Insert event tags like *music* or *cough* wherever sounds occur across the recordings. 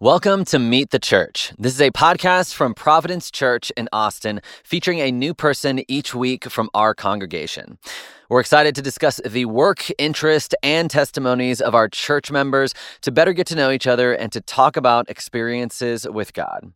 Welcome to Meet the Church. This is a podcast from Providence Church in Austin featuring a new person each week from our congregation. We're excited to discuss the work, interest, and testimonies of our church members to better get to know each other and to talk about experiences with God.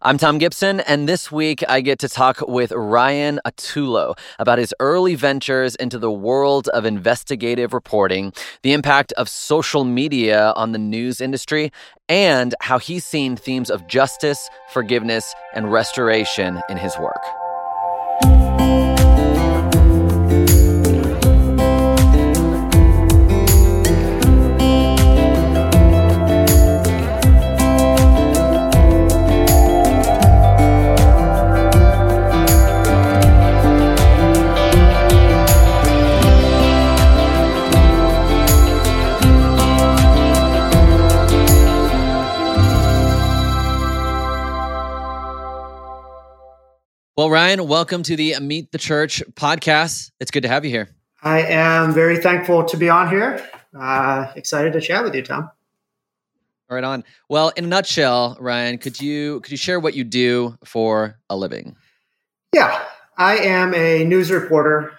I'm Tom Gibson, and this week I get to talk with Ryan Autullo about his early ventures into the world of investigative reporting, the impact of social media on the news industry, and how he's seen themes of justice, forgiveness, and restoration in his work. Well, Ryan, welcome to the Meet the Church podcast. It's good to have you here. I am very thankful to be on here. Uh, excited to chat with you, Tom. Right on. Well, in a nutshell, Ryan, could you could you share what you do for a living? Yeah, I am a news reporter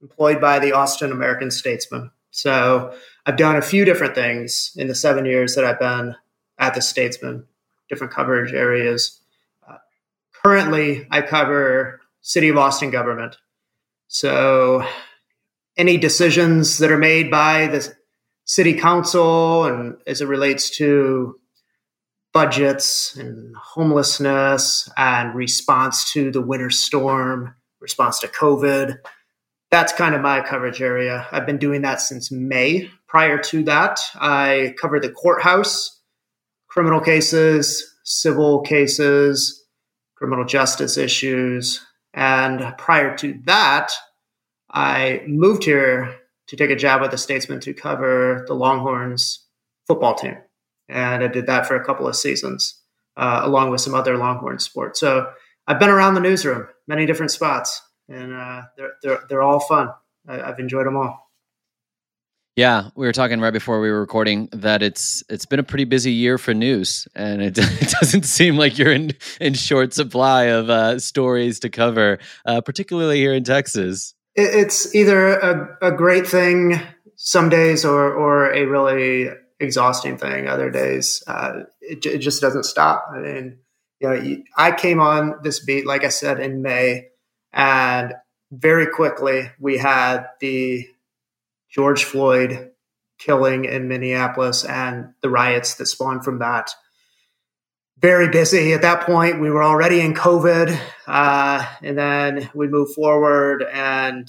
employed by the Austin American Statesman. So I've done a few different things in the seven years that I've been at the Statesman, different coverage areas currently I cover City of Austin government. So any decisions that are made by the city council and as it relates to budgets and homelessness and response to the winter storm, response to COVID. That's kind of my coverage area. I've been doing that since May. Prior to that, I covered the courthouse, criminal cases, civil cases, criminal justice issues. And prior to that, I moved here to take a job with the Statesman to cover the Longhorns football team. And I did that for a couple of seasons, uh, along with some other Longhorn sports. So I've been around the newsroom, many different spots, and uh, they're, they're, they're all fun. I, I've enjoyed them all. Yeah, we were talking right before we were recording that it's it's been a pretty busy year for news, and it, *laughs* it doesn't seem like you're in in short supply of uh, stories to cover, uh, particularly here in Texas. It's either a, a great thing some days, or or a really exhausting thing other days. Uh, it, it just doesn't stop. I mean, you know, I came on this beat, like I said, in May, and very quickly we had the George Floyd killing in Minneapolis and the riots that spawned from that. Very busy at that point. We were already in COVID, uh, and then we moved forward, and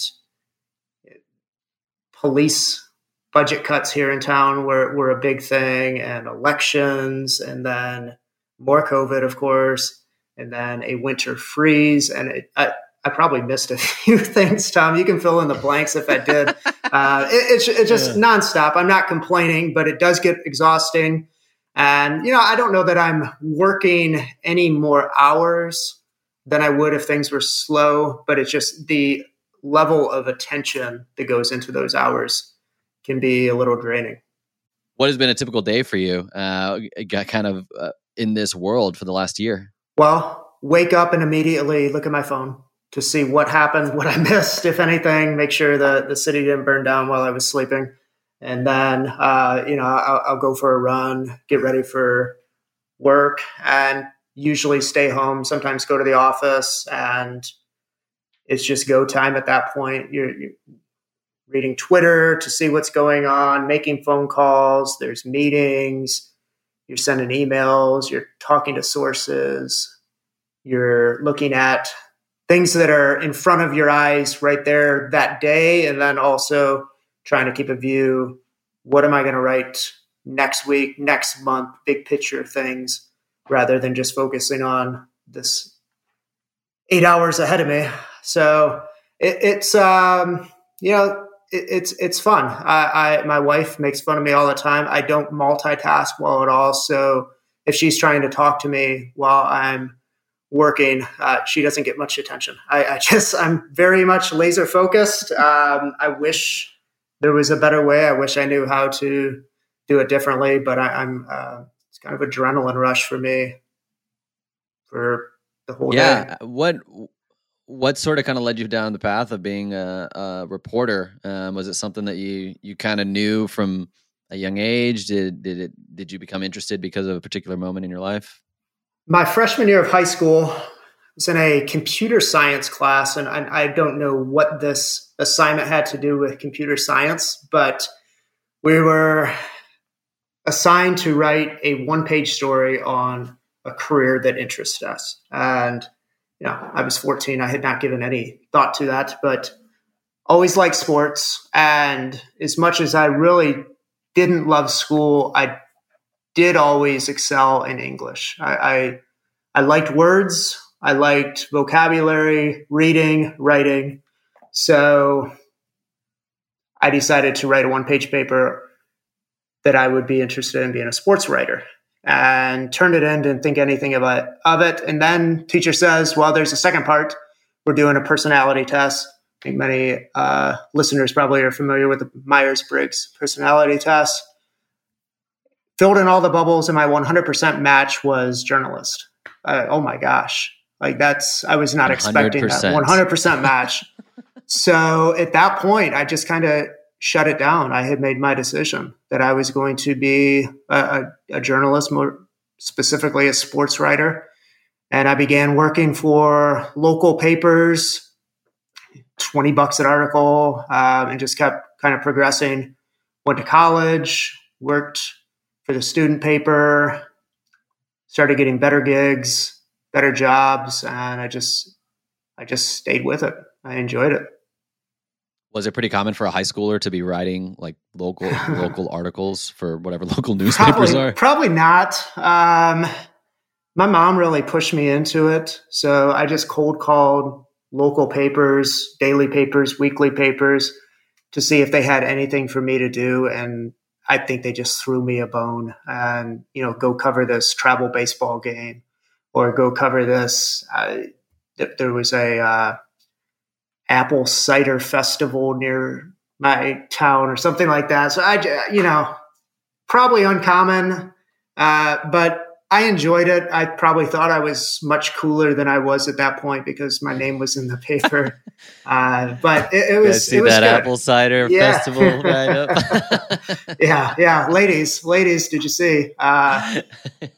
police budget cuts here in town were, were a big thing, and elections, and then more COVID, of course, and then a winter freeze. And it, I, I probably missed a *laughs* few things, Tom. You can fill in the blanks if I did. uh, it, it's, it's just yeah. nonstop. I'm not complaining, but it does get exhausting. And, you know, I don't know that I'm working any more hours than I would if things were slow, but it's just the level of attention that goes into those hours can be a little draining. What has been a typical day for you, uh, kind of uh, in this world for the last year? Well, wake up and immediately look at my phone to see what happened, what I *laughs* missed, if anything, make sure that the city didn't burn down while I was sleeping. And then, uh, you know, I'll, I'll, go for a run, get ready for work, and usually stay home, sometimes go to the office. And it's just go time at that point. You're, you're reading Twitter to see what's going on, making phone calls, there's meetings, you're sending emails, you're talking to sources, you're looking at things that are in front of your eyes right there that day and then also trying to keep a view what am i going to write next week next month big picture things rather than just focusing on this eight hours ahead of me. So it, it's um you know it, it's it's fun. I, I my wife makes fun of me all the time. I don't multitask well at all. So if she's trying to talk to me while i'm working, uh, she doesn't get much attention. I, I, *laughs* just, I'm very much laser focused. Um, I wish there was a better way. I wish I knew how to do it differently, but I, am uh, it's kind of adrenaline rush for me for the whole yeah. day. Uh, what what sort of kind of led you down the path of being a, a reporter? Um, was it something that you you kind of knew from a young age? Did did it did you become interested because of a particular moment in your life? My freshman year of high school I was in a computer science class, and I, I don't know what this assignment had to do with computer science, but we were assigned to write a one page story on a career that interested us. And, you know, I was 14. I had not given any thought to that, but always liked sports. And as much as I really didn't love school, I did always excel in English. I, I, I liked words. I liked vocabulary, reading, writing. So I decided to write a one page paper that I would be interested in being a sports writer and turned it in, didn't think anything it, of it. And then teacher says, well, there's a second part. We're doing a personality test. I think many uh, listeners probably are familiar with the Myers-Briggs personality test. Filled in all the bubbles, and my 100% match was journalist. Uh, oh my gosh. Like that's, I was not 100%. expecting that 100% match. *laughs* so at that point, I just kind of shut it down. I had made my decision that I was going to be a, a, a journalist, more specifically a sports writer. And I began working for local papers, 20 bucks an article, uh, and just kept kind of progressing. Went to college, worked for the student paper, started getting better gigs, better jobs, and I just I just stayed with it. I enjoyed it. Was it pretty common for a high schooler to be writing like local *laughs* local articles for whatever *laughs* local newspapers probably, are? Probably not. Um, my mom really pushed me into it, so I just cold called local papers, daily papers, weekly papers to see if they had anything for me to do, and I think they just threw me a bone and you know go cover this travel baseball game or go cover this. Uh, there was a uh, apple cider festival near my town or something like that. So I, you know, probably uncommon, uh, but I enjoyed it. I probably thought I was much cooler than I was at that point because my name was in the paper. *laughs* Uh, but it, it was. see it was that good. apple cider yeah. festival *laughs* right up. *laughs* yeah, yeah, ladies, ladies, did you see? Uh,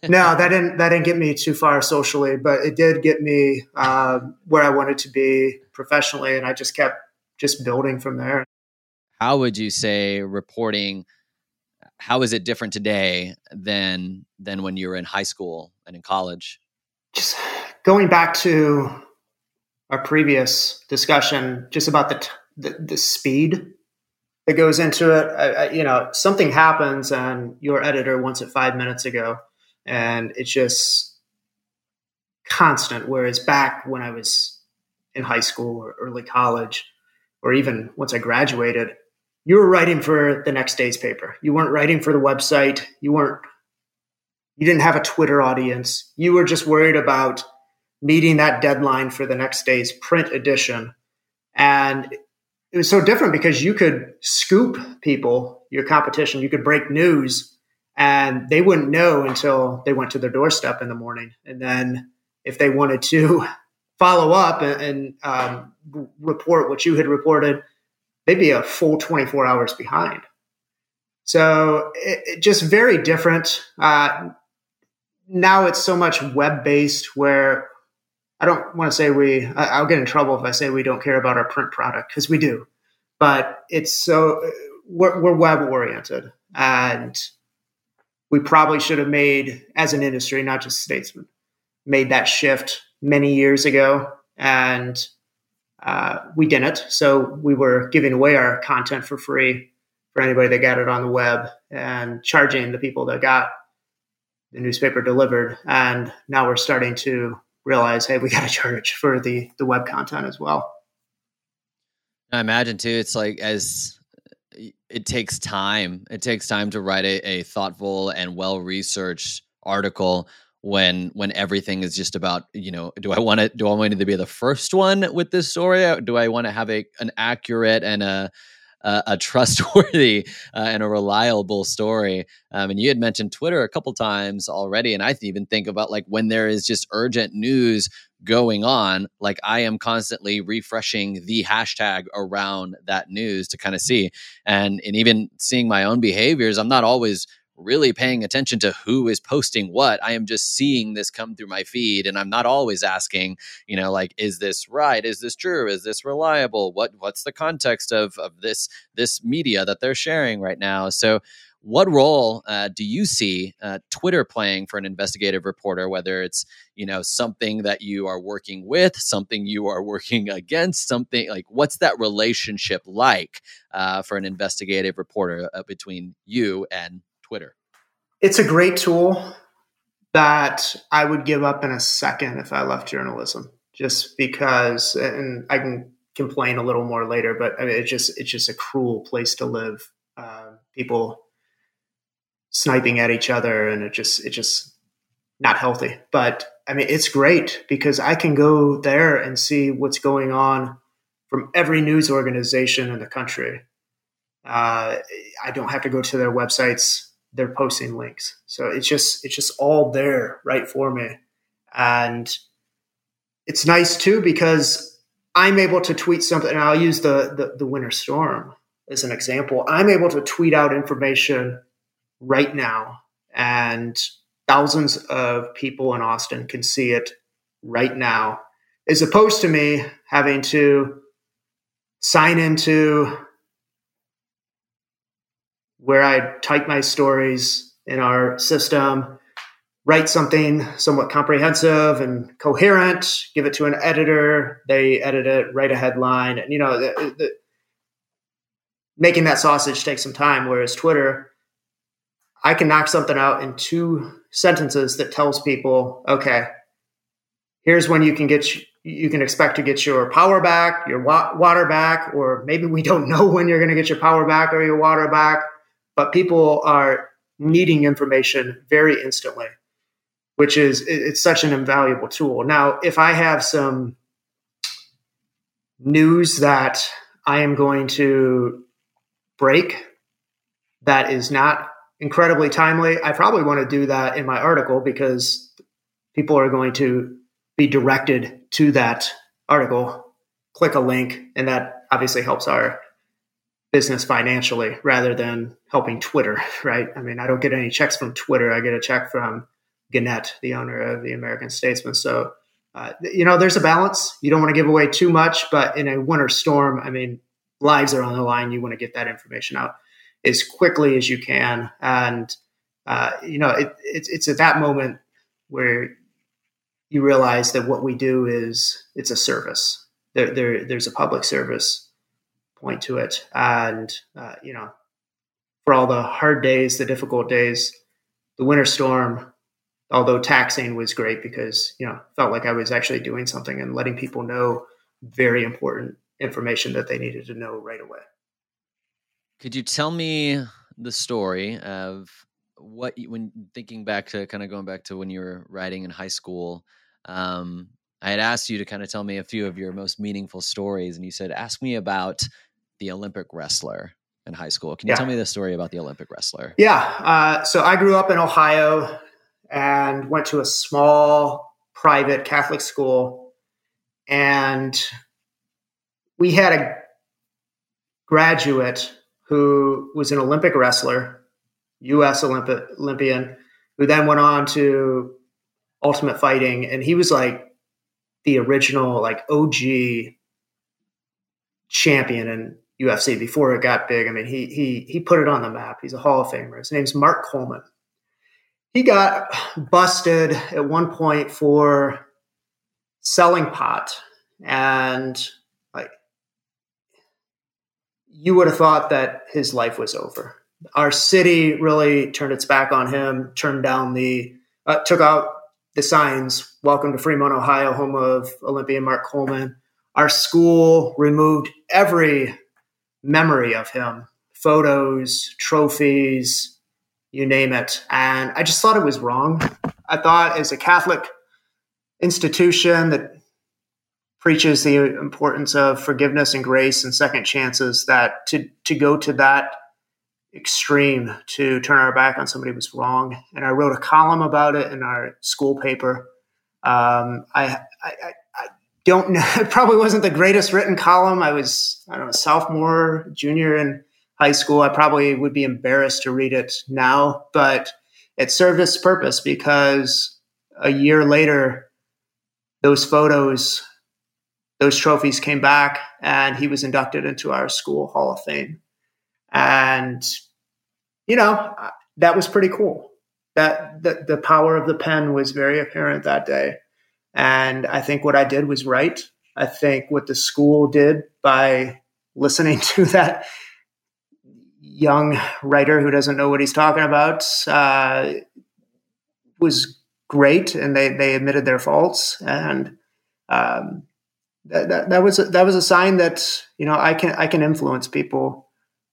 no, that didn't that didn't get me too far socially, but it did get me uh, where I wanted to be professionally, and I just kept just building from there. How would you say reporting? How is it different today than than when you were in high school and in college? Just going back to our previous discussion, just about the t- the, the, speed that goes into it. I, I, you know, something happens and your editor wants it five minutes ago, and it's just constant. Whereas back when I was in high school or early college, or even once I graduated, you were writing for the next day's paper. You weren't writing for the website. You weren't, you didn't have a Twitter audience. You were just worried about meeting that deadline for the next day's print edition. And it was so different because you could scoop people, your competition, you could break news, and they wouldn't know until they went to their doorstep in the morning. And then if they wanted to *laughs* follow up and, and um, report what you had reported, they'd be a full 24 hours behind. So it, it just very different. Uh, now it's so much web based where I don't want to say we, I, will get in trouble if I say we don't care about our print product because we do, but it's so, we're, we're web oriented and we probably should have made as an industry, not just Statesman, made that shift many years ago. And uh, we didn't. So we were giving away our content for free for anybody that got it on the web and charging the people that got the newspaper delivered. And now we're starting to realize, hey, we got to *laughs* charge for the the web content as well. I imagine too. It's like as it takes time. It takes time to write a, a thoughtful and well researched article when when everything is just about you know do i want to do i want to be the first one with this story do i want to have a an accurate and a uh, a *laughs* trustworthy uh, and a reliable story. Um, and you had mentioned Twitter a couple times already, and I even think about like when there is just urgent news going on, like I am constantly refreshing the hashtag around that news to kind of see, and and even seeing my own behaviors. I'm not always really paying attention to who is posting what. I am just seeing this come through my feed and I'm not always asking, you know, like is this right? Is this true? Is this reliable? What what's the context of of this this media that they're sharing right now? So what role uh, do you see uh, Twitter playing for an investigative reporter? Whether it's you know something that you are working with, something you are working *laughs* against, something like what's that relationship like uh, for an investigative reporter uh, between you and Twitter? It's a great tool that I would give up in a second if I left journalism, just because, and I can complain a little more later, but I mean, it's just it's just a cruel place to live. Uh, people sniping at each other, and it just it just not healthy. But I mean, it's great because I can go there and see what's going on from every news organization in the country. Uh, I don't have to go to their websites they're posting links. So it's just it's just all there right for me. And it's nice too because I'm able to tweet something and I'll use the, the, the winter storm as an example. I'm able to tweet out information right now and thousands of people in Austin can see it right now as opposed to me having to sign into where I type my stories in our system, write something somewhat comprehensive and coherent, give it to an editor. They edit it, write a headline, and you know, the, the, making that sausage takes some time. Whereas Twitter, I can knock something out in two sentences that tells people, okay, here's when you can get you can expect to get your power back, your wa- water back, or maybe we don't *laughs* know when you're going to get your power back or your water back but people are needing information very instantly, which is it's such an invaluable tool. Now, if I have some news that I am going to break that is not incredibly timely, I probably want to do that in my article because people are going to be directed to that article, click a link, and that obviously helps our business financially rather than helping Twitter, *laughs* right? I mean, I don't get any checks from Twitter. I get a check from Gannett, the owner of the American Statesman. So, uh, you know, there's a balance. You don't want to give away too much, but in a winter storm, I mean, lives are on the line. You want to get that information out as quickly as you can. And, uh, you know, it, it's, it's at that moment where you realize that what we do is it's a service. There, there, there's a public service point to it. And, uh, you know, for all the hard days, the difficult days, the winter storm, although taxing was great because, you know, felt like I was actually doing something and letting people know very important information that they needed to know right away. Could you tell me the story of what, when thinking back to kind of going back to when you were writing in high school, um, I had asked you to kind of tell me a few of your most meaningful stories, and you said, "Ask me about the Olympic wrestler in high school. Can you yeah. tell me the story about the Olympic wrestler? Yeah. Uh, so I grew up in Ohio and went to a small private Catholic school. And we had a graduate who was an Olympic wrestler, U.S. Olympi- Olympian, who then went on to Ultimate Fighting. And he was like the original, like OG champion and UFC before it got big. I mean, he he he put it on the map. He's a Hall of Famer. His name's Mark Coleman. He got busted at one point for selling pot, and like you would have thought that his life was over. Our city really turned its back on him, turned down the, uh, took out the signs. Welcome to Fremont, Ohio, home of Olympian Mark Coleman. Our school removed every memory of him photos, trophies, you name it. And I just thought it was wrong. I thought, as a Catholic institution that preaches the importance of forgiveness and grace and second chances that to to go to that extreme to turn our back on somebody was wrong and i wrote a column about it in our school paper um, I, I, I don't know *laughs* it probably wasn't the greatest written column. I was i don't know sophomore junior in high school. I probably would be embarrassed to read it now but it served its purpose because a year later those photos those trophies came back and he was inducted into our school hall of fame. And you know that was pretty cool. That the, the power of the pen was very apparent that day and i think what i did was right. I think what the school did by listening *laughs* to that young writer who doesn't know what he's talking about uh, was great and they, they admitted their faults. And um, that, that, that was a, that was a sign that you know I can I can influence people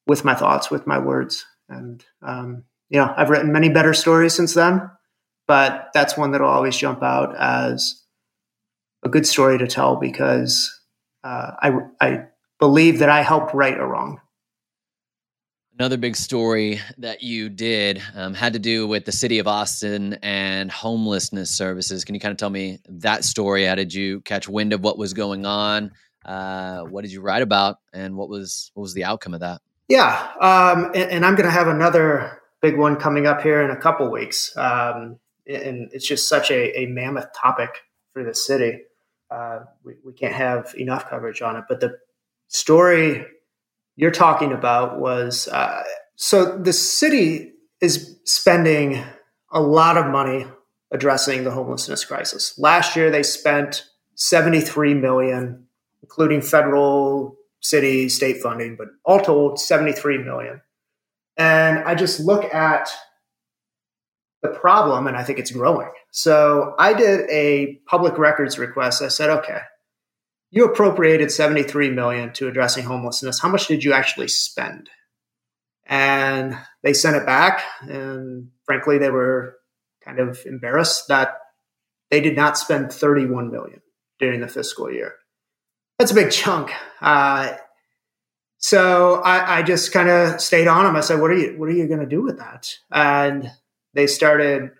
with my thoughts, with my words, and um, you know I've written many better stories since then, but that's one that'll always jump out as a good story to tell because uh, I I believe that I helped right a wrong. Another big story that you did um, had to do with the city of Austin and homelessness services. Can you kind of tell me that story? How did you catch wind of what was going on? Uh, what did you write about, and what was what was the outcome of that? Yeah, um, and, and, I'm going to have another big one coming up here in a couple weeks, um, and it's just such a, a, mammoth topic for the city. Uh, we, we can't have enough coverage on it, but the story you're talking about was uh, so the city is spending a lot of money addressing the homelessness crisis. Last year they spent 73 million, including federal, city, state funding, but all told 73 million. And I just look at the problem and I think it's growing. So I did a public records request. I said, okay, you appropriated 73 million to addressing homelessness. How much did you actually spend? And they sent it back. And frankly, they were kind of embarrassed that they did not spend 31 million during the fiscal year. That's a big chunk. Uh, so I, I just kind of stayed on them. I said, "What are you? What are you going to do with that?" And they started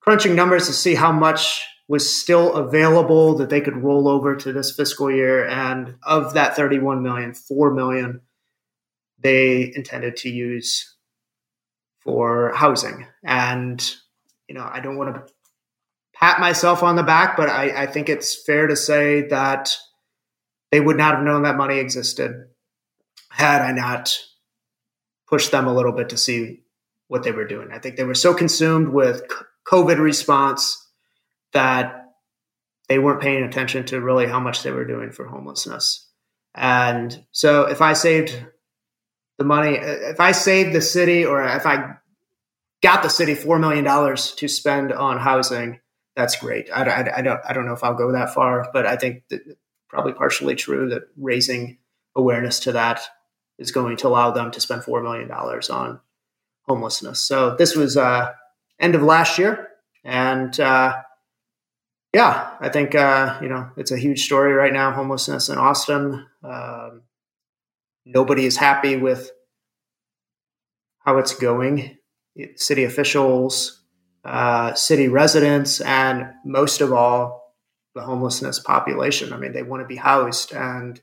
crunching numbers to see how much was still available that they could roll over to this fiscal year. And of that 31 million, 4 million they intended to use for housing. And, you know, I don't want to pat myself on the back, but I, I think it's fair to say that they would not have known that money existed had I not pushed them a little bit to see what they were doing. I think they were so consumed with COVID response that they weren't paying attention to really how much they were doing for homelessness. And so if I saved the money, uh, if I saved the city or if I got the city $4 million to spend on housing, that's great. I, I, I, don't, I don't know if I'll go that far, but I think that probably partially true that raising awareness to that is going to allow them to spend $4 million on homelessness. So this was uh, end of last year. And uh, yeah, I think uh, you know it's a huge story right now. Homelessness in Austin. Um, nobody is happy with how it's going. City officials, uh, city residents, and most of all, the homelessness population. I mean, they want to be housed, and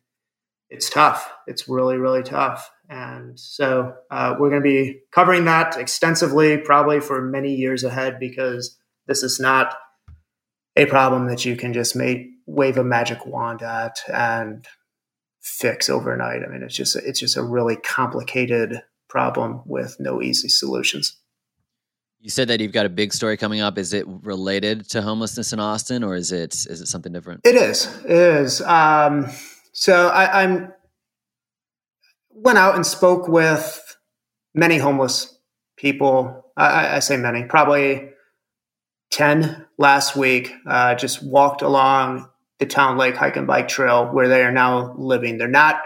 it's tough. It's really, really tough. And so uh, we're going to be covering that extensively, probably for many years ahead, because this is not a problem that you can just make wave a magic wand at and fix overnight. I mean, it's just it's just a really complicated problem with no easy solutions. You said that you've got a big story coming up. Is it related to homelessness in Austin, or is it is it something different? It is. It is. Um, so I, I'm went out and spoke with many homeless people. I, I say many, probably 10 last week, uh, just walked along the Town Lake Hike and Bike Trail where they are now living. They're not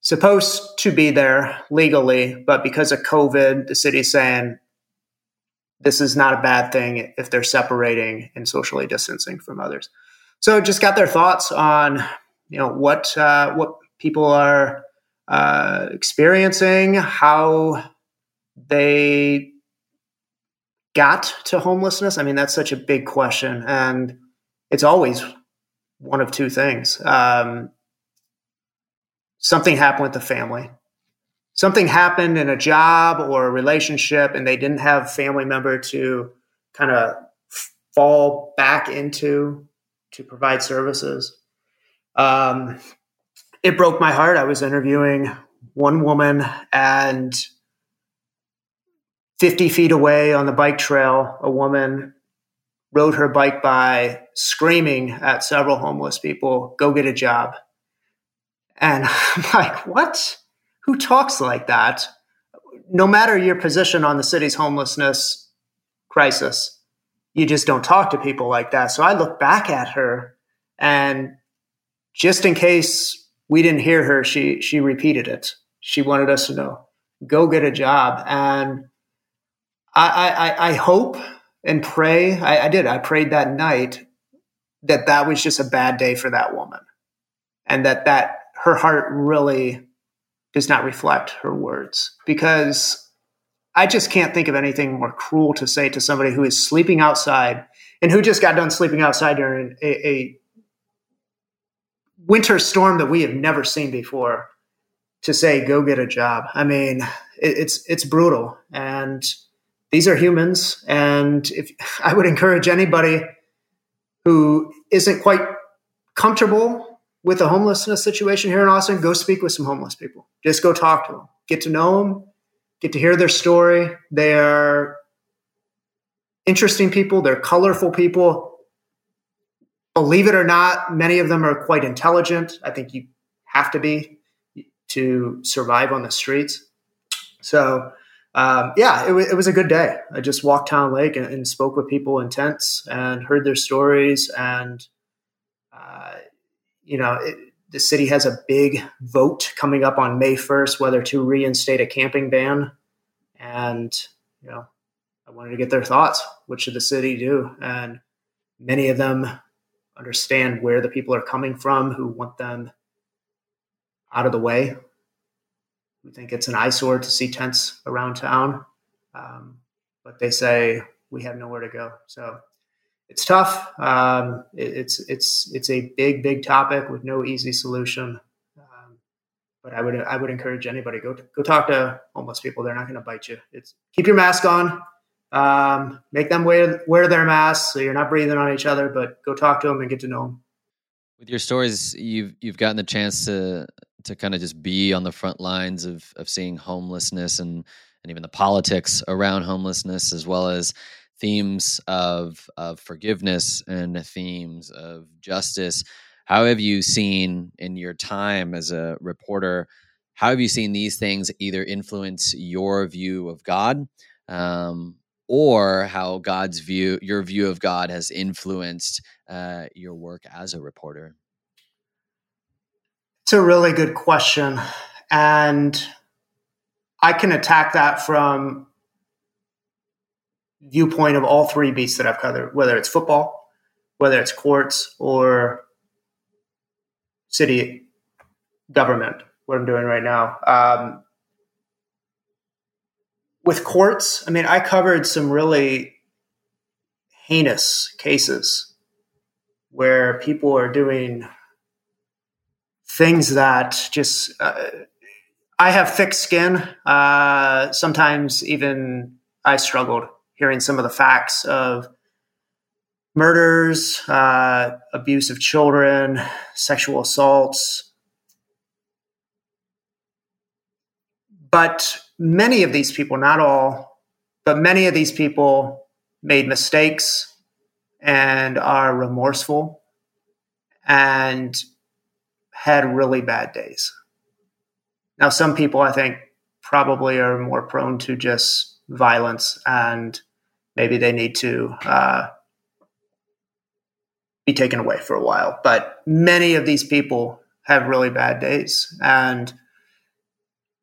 supposed to be there legally, but because of COVID, the city's saying this is not a bad thing if they're separating and socially distancing from others. So just got their thoughts on you know what uh, what people are uh, experiencing, how they got to homelessness. I mean, that's such a big question, and it's always one of two things. Um, something happened with the family. Something happened in a job or a relationship, and they didn't have family member to kind of fall back into to provide services. Um, it broke my heart. I was interviewing one woman, and 50 feet away on the bike trail, a woman rode her bike by screaming at several homeless people, go get a job. And *laughs* I'm like, what? Who talks like that? No matter your position on the city's homelessness crisis, you just don't talk to people like that. So I look back at her and just in case we didn't hear her, she she repeated it. She wanted us to know, go get a job. And I I, I hope and pray. I, I did. I prayed that night that that was just a bad day for that woman, and that that her heart really does not reflect her words because I just can't think of anything more cruel to say to somebody who is sleeping outside and who just got done sleeping outside during a, a winter storm that we have never seen before to say go get a job. I mean, it, it's it's brutal and these are humans and if *laughs* I would encourage anybody who isn't quite comfortable with the homelessness situation here in Austin, go speak with some homeless people. Just go talk to them. Get to know them, get to hear their story. They are interesting people, they're colorful people believe it or not, many of them are quite intelligent. I think you have to be to survive on the streets. So, um, yeah, it, w- it, was a good day. I just walked Town Lake and, and, spoke with people in tents and heard their stories. And, uh, you know, it, the city has a big vote coming up on May 1st whether to reinstate a camping ban. And, you know, I wanted to get their thoughts. What should the city do? And many of them understand where the people are coming from who want them out of the way, who think it's an eyesore to see tents around town. Um, but they say we have nowhere to go. So it's tough. Um, it, it's it's it's a big big topic with no easy solution. Um, but I would I would encourage anybody go go talk to homeless people. They're not going to bite you. It's keep your mask on. Um, make them wear wear their masks so you're not breathing on each other. But go talk to them and get to know them. With your stories, you've you've gotten the chance to to kind of just be on the front lines of of seeing homelessness and and even the politics around homelessness, as well as themes of of forgiveness and themes of justice. How have you seen in your time as a reporter? How have you seen these things either influence your view of God um, or how God's view, your view of God, has influenced uh, your work as a reporter? It's a really good question. And I can attack that from viewpoint of all three beats that I've covered, whether it's football, whether it's courts, or city government, what I'm doing right now. Um, with courts, I mean, I covered some really heinous cases where people are doing things that just uh, I have thick skin. Uh, sometimes even I struggled hearing some of the facts of murders, uh, abuse of children, sexual assaults. But many of these people, not all, but many of these people made mistakes and are remorseful and had really bad days. Now, some people I think probably are more prone to just violence and maybe they need to uh, be taken away for a while. But many of these people have really bad days. And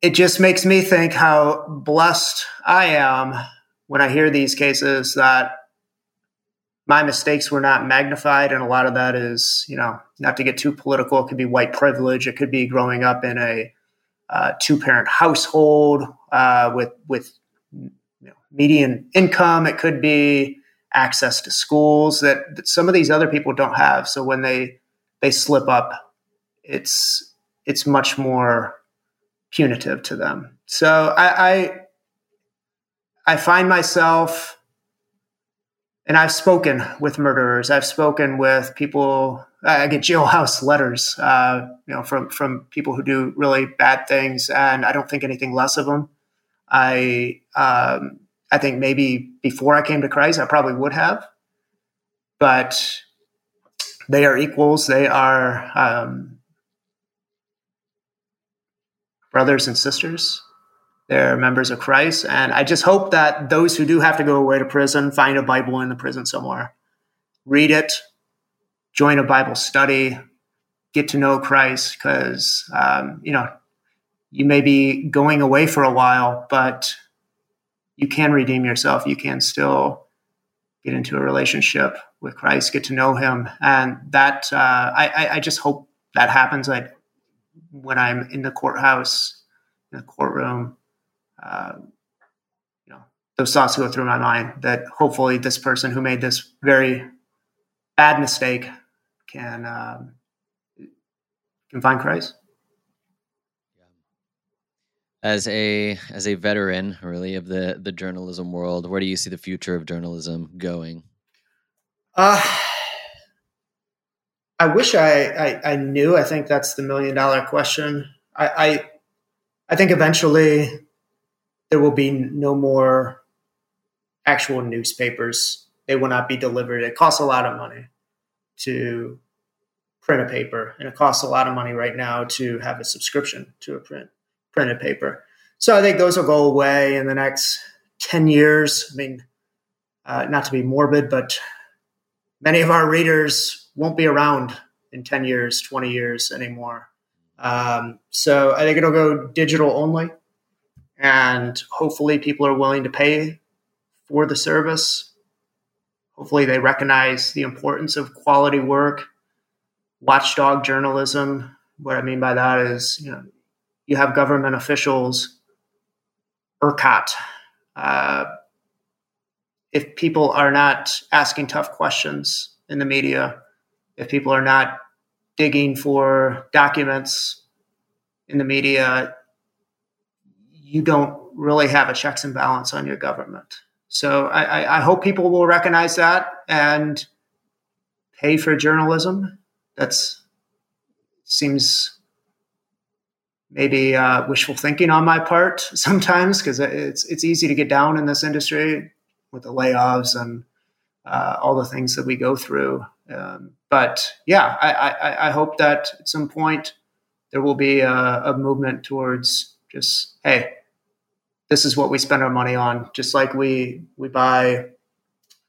it just makes me think how blessed I am when I hear these cases that my mistakes were not magnified, and a lot of that is, you know, not to get too political. It could be white privilege. It could be growing up in a uh, two-parent household uh, with with you know, median income. It could be access to schools that, that some of these other people don't have. So when they they slip up, it's it's much more punitive to them. So I, I, I find myself, and I've spoken with murderers. I've spoken with people. I get jailhouse letters, uh, you know, from from people who do really bad things, and I don't think anything less of them. I um, I think maybe before I came to Christ, I probably would have, but they are equals. They are um, brothers and sisters. They're members of Christ. And I just hope that those who do have to go away to prison find a Bible in the prison somewhere, read it, join a Bible study, get to know Christ, because, um, you know, you may be going away for a while, but you can redeem yourself. You can still get into a relationship with Christ, get to know Him, and that uh, I, I, just hope that happens. I when I'm in the courthouse, in the courtroom, uh, you know, those thoughts go through my mind that hopefully this person who made this very bad mistake can um, can find Christ. As a as a veteran, really, of the the journalism world, where do you see the future of journalism going? Uh, I wish I, I, I knew. I think that's the million dollar question. I, I, I think eventually there will be no more actual newspapers. They will not be delivered. It costs a lot of money to print a paper, and it costs a lot of money right now to have a subscription to a print printed paper. So I think those will go away in the next ten years. I mean, uh, not to be morbid, but many of our readers won't be around in 10 years, 20 years anymore. Um, so I think it'll go digital only. And hopefully, people are willing to pay for the service. Hopefully, they recognize the importance of quality work, watchdog journalism. What I mean by that is, you know, you have government officials, ERCOT, uh, if people are not asking tough questions in the media, if people are not digging for documents in the media, you don't really have a checks and balance on your government. So I, I hope people will recognize that and pay for journalism. That's seems maybe uh, wishful thinking on my part *laughs* sometimes because it's it's easy to get down in this industry with the layoffs and uh, all the things that we go through. Um, but yeah, I, I, I, hope that at some point there will be a, a, movement towards just hey, this is what we spend our money on. Just like we we buy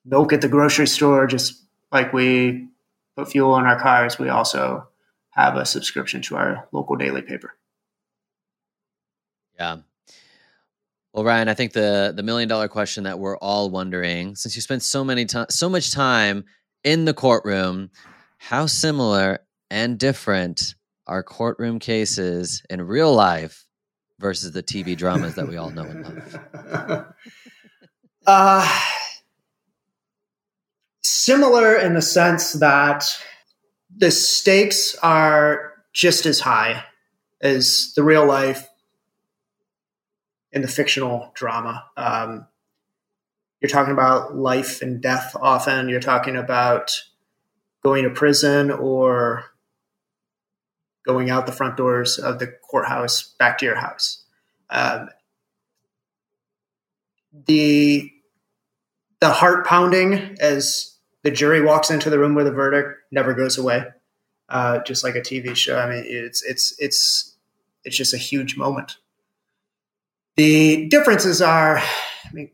milk at the grocery store, just like we put fuel in our cars, we also have a subscription to our local daily paper. Yeah, well, Ryan, I think the the million dollar question that we're all wondering, since you spent so many time, so much time in the courtroom, how similar and different are courtroom cases in real life versus the TV dramas that we all know and love? *laughs* uh, similar in the sense that the stakes are just as high as the real life in the fictional drama. Um, you're talking about life and death often. You're talking about going to prison or going out the front doors of the courthouse back to your house. Um, the the heart pounding as the jury walks into the room with a verdict never goes away. Uh, just like a TV show. I mean, it's it's it's it's just a huge moment. The differences are, I mean,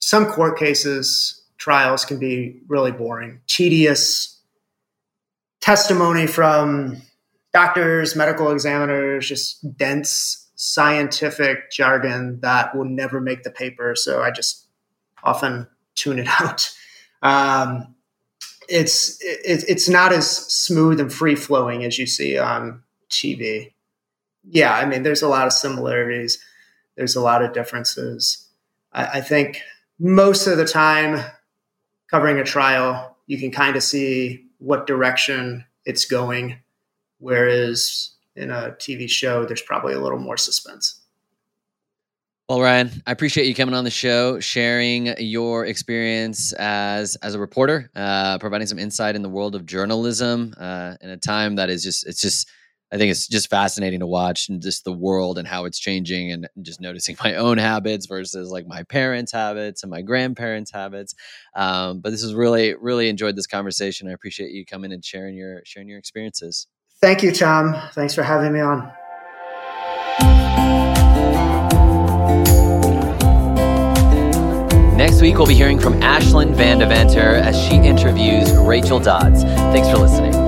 some court cases, trials can be really boring, tedious testimony from doctors, medical examiners, just dense scientific jargon that will never make the paper. So I just often tune it *laughs* out. Um, it's it, it's not as smooth and free flowing as you see on TV. Yeah, I mean, there's a lot of similarities. There's a lot of differences. I, I think most of the time, covering a trial, you can kind of see what direction it's going, whereas in a TV show, there's probably a little more suspense. Well, Ryan, I appreciate you coming on the show, sharing your experience as as a reporter, uh, providing some insight in the world of journalism uh, in a time that is just it's just I think it's just fascinating to watch and just the world and how it's changing and just noticing *laughs* my own habits versus like my parents' habits and my grandparents' habits. Um, but this is really really enjoyed this conversation. I appreciate you coming and sharing your sharing your experiences. Thank you, Tom. Thanks for having me on. Next week, we'll be hearing from Ashlyn Van Deventer as she interviews Rachel Dodds. Thanks for listening.